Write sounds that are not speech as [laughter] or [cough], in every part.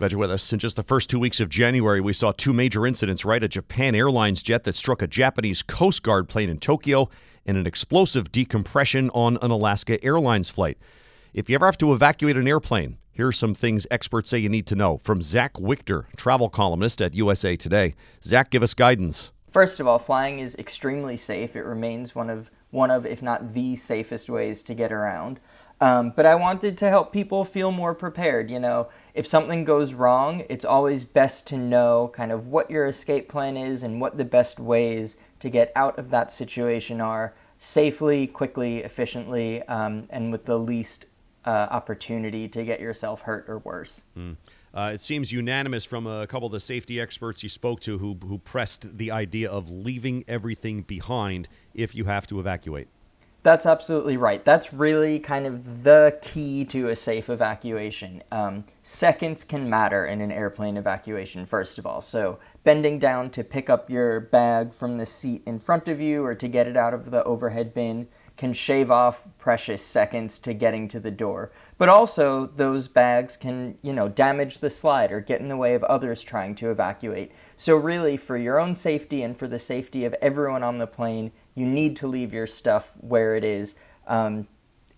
Glad you're with us. In just the first two weeks of January, we saw two major incidents, right? A Japan Airlines jet that struck a Japanese Coast Guard plane in Tokyo and an explosive decompression on an Alaska Airlines flight. If you ever have to evacuate an airplane, here are some things experts say you need to know. From Zach Wichter, travel columnist at USA Today. Zach, give us guidance. First of all, flying is extremely safe. It remains one of one of, if not the safest ways to get around. Um, but I wanted to help people feel more prepared. You know, if something goes wrong, it's always best to know kind of what your escape plan is and what the best ways to get out of that situation are safely, quickly, efficiently, um, and with the least uh, opportunity to get yourself hurt or worse. Mm. Uh, it seems unanimous from a couple of the safety experts you spoke to who, who pressed the idea of leaving everything behind if you have to evacuate. That's absolutely right. That's really kind of the key to a safe evacuation. Um, seconds can matter in an airplane evacuation, first of all. So, bending down to pick up your bag from the seat in front of you or to get it out of the overhead bin can shave off precious seconds to getting to the door. But also, those bags can, you know, damage the slide or get in the way of others trying to evacuate. So, really, for your own safety and for the safety of everyone on the plane, you need to leave your stuff where it is. Um,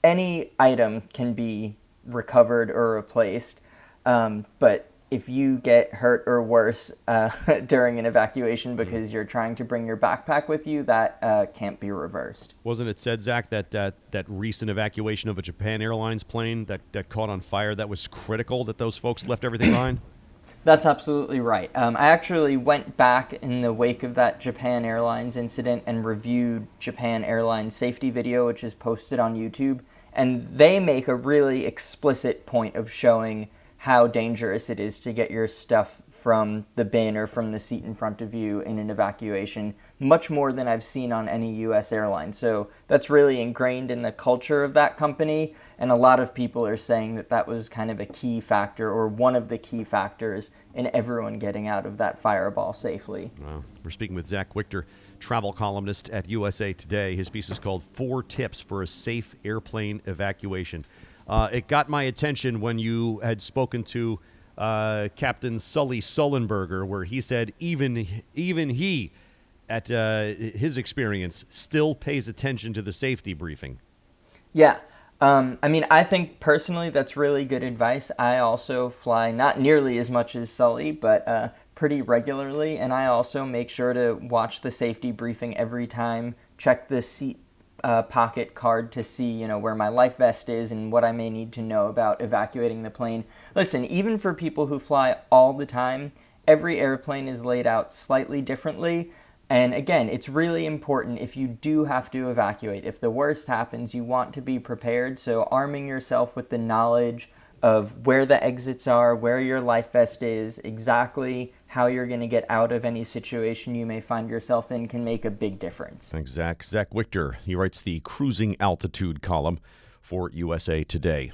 any item can be recovered or replaced, um, but if you get hurt or worse uh, [laughs] during an evacuation because mm-hmm. you're trying to bring your backpack with you, that uh, can't be reversed. Wasn't it said, Zach, that, that that recent evacuation of a Japan Airlines plane that, that caught on fire, that was critical that those folks left everything [coughs] behind? That's absolutely right. Um, I actually went back in the wake of that Japan Airlines incident and reviewed Japan Airlines safety video, which is posted on YouTube. And they make a really explicit point of showing how dangerous it is to get your stuff from the bin or from the seat in front of you in an evacuation, much more than I've seen on any US airline. So that's really ingrained in the culture of that company. And a lot of people are saying that that was kind of a key factor or one of the key factors in everyone getting out of that fireball safely. Wow. We're speaking with Zach Wichter, travel columnist at USA Today. His piece is called Four Tips for a Safe Airplane Evacuation. Uh, it got my attention when you had spoken to uh, Captain Sully Sullenberger, where he said even even he, at uh, his experience, still pays attention to the safety briefing. Yeah. Um, I mean, I think personally that's really good advice. I also fly not nearly as much as Sully, but uh, pretty regularly, and I also make sure to watch the safety briefing every time, check the seat uh, pocket card to see, you know, where my life vest is and what I may need to know about evacuating the plane. Listen, even for people who fly all the time, every airplane is laid out slightly differently. And again, it's really important if you do have to evacuate. If the worst happens, you want to be prepared. So, arming yourself with the knowledge of where the exits are, where your life vest is, exactly how you're going to get out of any situation you may find yourself in can make a big difference. Thanks, Zach. Zach Wichter, he writes the cruising altitude column for USA Today.